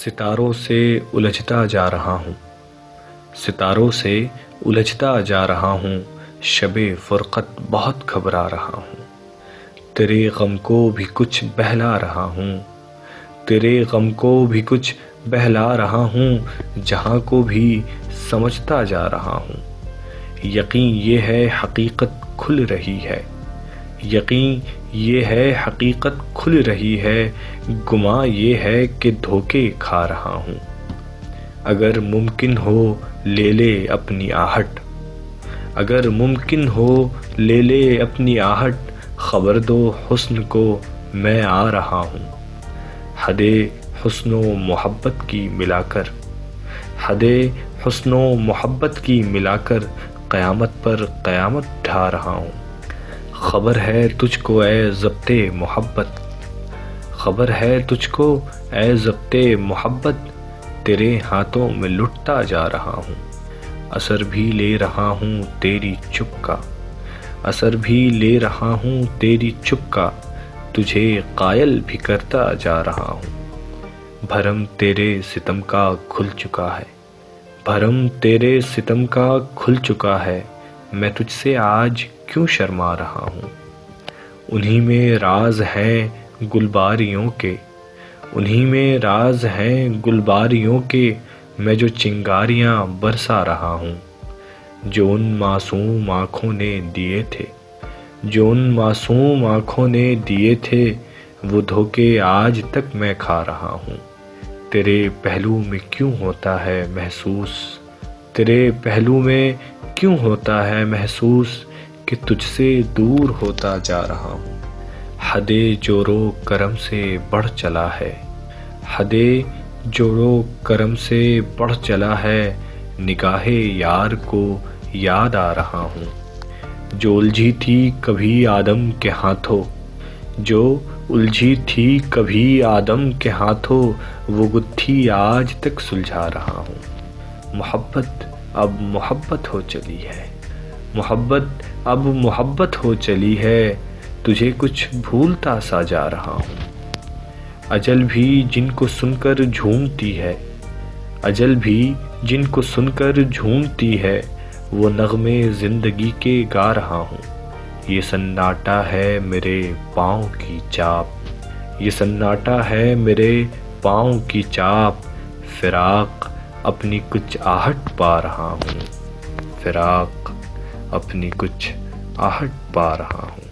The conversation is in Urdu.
ستاروں سے الجھتا جا رہا ہوں۔ ستاروں سے الجھتا جا رہا ہوں۔ شب فرقت بہت گھبرا رہا ہوں۔ تیرے غم کو بھی کچھ بہلا رہا ہوں۔ تیرے غم کو بھی کچھ بہلا رہا ہوں۔ جہاں کو بھی سمجھتا جا رہا ہوں۔ یقین یہ ہے حقیقت کھل رہی ہے۔ یقین یہ ہے حقیقت کھل رہی ہے گما یہ ہے کہ دھوکے کھا رہا ہوں۔ اگر ممکن ہو، لے لے اپنی آہٹ۔ اگر ممکن ہو، لے لے اپنی آہٹ۔ خبر دو حسن کو میں آ رہا ہوں۔ حد حسن و محبت کی ملا کر حد حسن و محبت کی ملا کر قیامت پر قیامت ڈھا رہا ہوں۔ خبر ہے تجھ کو اے ضبط محبت، خبر ہے تجھ کو اے ضبط محبت، تیرے ہاتھوں میں لٹتا جا رہا ہوں، اثر بھی لے رہا ہوں تیری چپ کا اثر بھی لے رہا ہوں تیری چپ کا تجھے قائل بھی کرتا جا رہا ہوں۔ بھرم تیرے ستم کا کھل چکا ہے، بھرم تیرے ستم کا کھل چکا ہے، میں تجھ سے آج کیوں شرما رہا ہوں؟ انہی میں راز ہیں گلباریوں کے، انہی میں راز ہیں گلباریوں کے، میں جو چنگاریاں برسا رہا ہوں، جو ان معصوم آنکھوں نے دیے تھے، جو ان معصوم آنکھوں نے دیے تھے، وہ دھوکے آج تک میں کھا رہا ہوں۔ تیرے پہلو میں کیوں ہوتا ہے محسوس؟ تیرے پہلو میں کیوں ہوتا ہے محسوس؟ کہ تجھ سے دور ہوتا جا رہا ہوں۔ حد جورو کرم سے بڑھ چلا ہے۔ حد جورو کرم سے بڑھ چلا ہے۔ نگاہ یار کو یاد آ رہا ہوں۔ جو الجھی تھی کبھی آدم کے ہاتھوں۔ جو الجھی تھی کبھی آدم کے ہاتھوں۔ وہ گتھی آج تک سلجھا رہا ہوں۔ محبت اب محبت ہو چلی ہے۔ محبت، اب محبت ہو چلی ہے، تجھے کچھ بھولتا سا جا رہا ہوں۔ اجل بھی جن کو سن کر جھومتی ہے۔ اجل بھی جن کو سن کر جھومتی ہے، وہ نغمے زندگی کے گا رہا ہوں۔ یہ سناٹا ہے میرے پاؤں کی چاپ۔ یہ سناٹا ہے میرے پاؤں کی چاپ۔ فراق اپنی کچھ آہٹ پا رہا ہوں۔ فراق اپنی کچھ آہٹ پا رہا ہوں۔